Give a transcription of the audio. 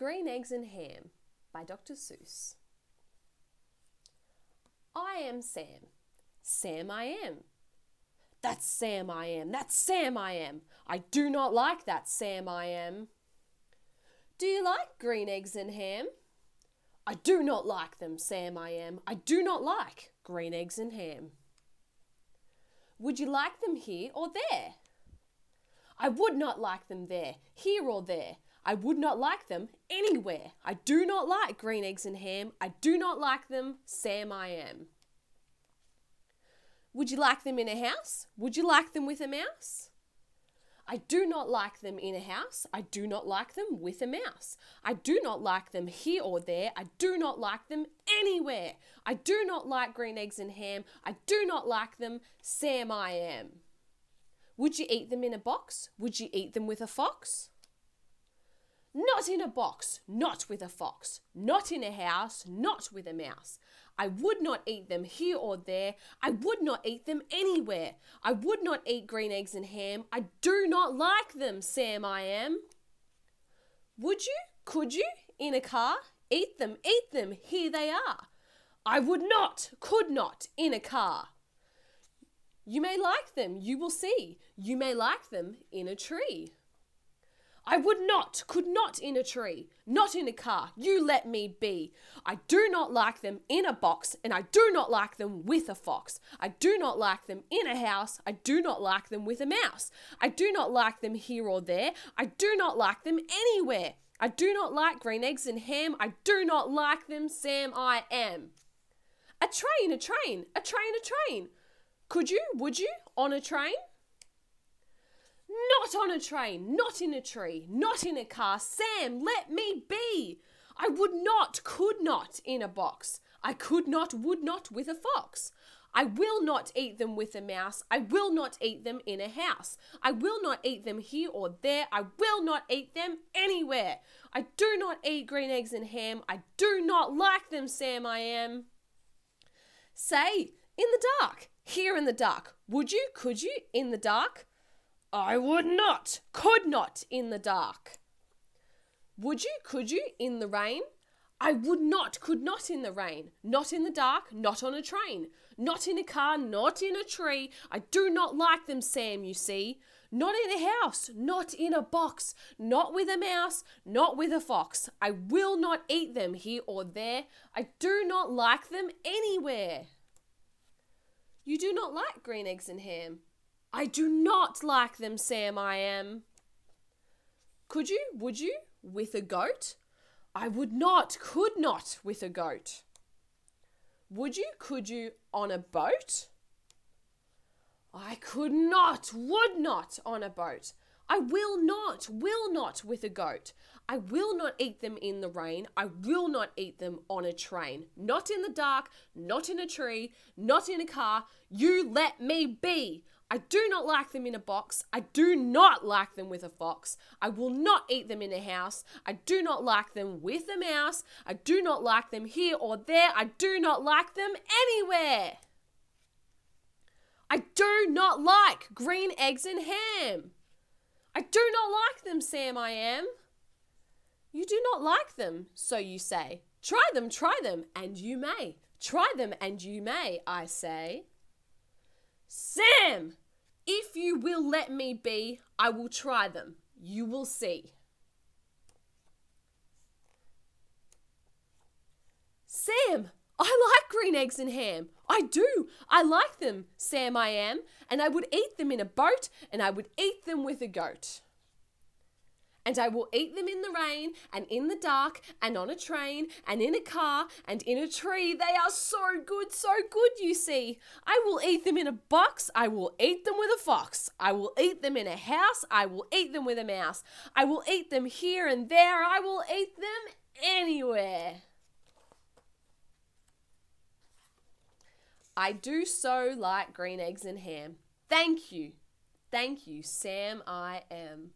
Green Eggs and Ham by Dr. Seuss. I am Sam. Sam I am. That's Sam I am. That's Sam I am. I do not like that Sam I am. Do you like green eggs and ham? I do not like them, Sam I am. I do not like green eggs and ham. Would you like them here or there? I would not like them there, here or there. I would not like them anywhere. I do not like green eggs and ham. I do not like them, Sam I am. Would you like them in a house? Would you like them with a mouse? I do not like them in a house. I do not like them with a mouse. I do not like them here or there. I do not like them anywhere. I do not like green eggs and ham. I do not like them. Sam, I am. Would you eat them in a box? Would you eat them with a fox? Not in a box, not with a fox, not in a house, not with a mouse. I would not eat them here or there. I would not eat them anywhere. I would not eat green eggs and ham. I do not like them, Sam I am. Would you? Could you? In a car? Eat them, eat them, here they are. I would not, could not, in a car. You may like them, you will see. You may like them in a tree. Would not, could not in a tree, not in a car. You let me be. I do not like them in a box, and I do not like them with a fox. I do not like them in a house. I do not like them with a mouse. I do not like them here or there. I do not like them anywhere. I do not like green eggs and ham. I do not like them, Sam, I am. A train, a train, a train, a train. Could you, would you, on a train? Not on a train, not in a tree, not in a car. Sam, let me be. I would not, could not in a box. I could not, would not with a fox. I will not eat them with a mouse. I will not eat them in a house. I will not eat them here or there. I will not eat them anywhere. I do not eat green eggs and ham. I do not like them, Sam, I am. Say, in the dark, here in the dark. Would you, could you, in the dark? I would not, could not in the dark. Would you, could you in the rain? I would not, could not in the rain. Not in the dark, not on a train. Not in a car, not in a tree. I do not like them, Sam, you see. Not in a house, not in a box, not with a mouse, not with a fox. I will not eat them here or there. I do not like them anywhere. You do not like green eggs and ham. I do not like them, Sam, I am. Could you, would you, with a goat? I would not, could not with a goat. Would you, could you, on a boat? I could not, would not on a boat. I will not, will not with a goat. I will not eat them in the rain. I will not eat them on a train. Not in the dark, not in a tree, not in a car. You let me be. I do not like them in a box. I do not like them with a fox. I will not eat them in a house. I do not like them with a mouse. I do not like them here or there. I do not like them anywhere. I do not like green eggs and ham. I do not like them, Sam, I am. You do not like them, so you say. Try them, try them, and you may. Try them, and you may, I say. Sam, if you will let me be, I will try them. You will see. Sam, I like green eggs and ham. I do. I like them, Sam, I am. And I would eat them in a boat, and I would eat them with a goat and I will eat them in the rain and in the dark and on a train and in a car and in a tree. They are so good, so good, you see. I will eat them in a box. I will eat them with a fox. I will eat them in a house. I will eat them with a mouse. I will eat them here and there. I will eat them anywhere. I do so like green eggs and ham. Thank you. Thank you, Sam I am.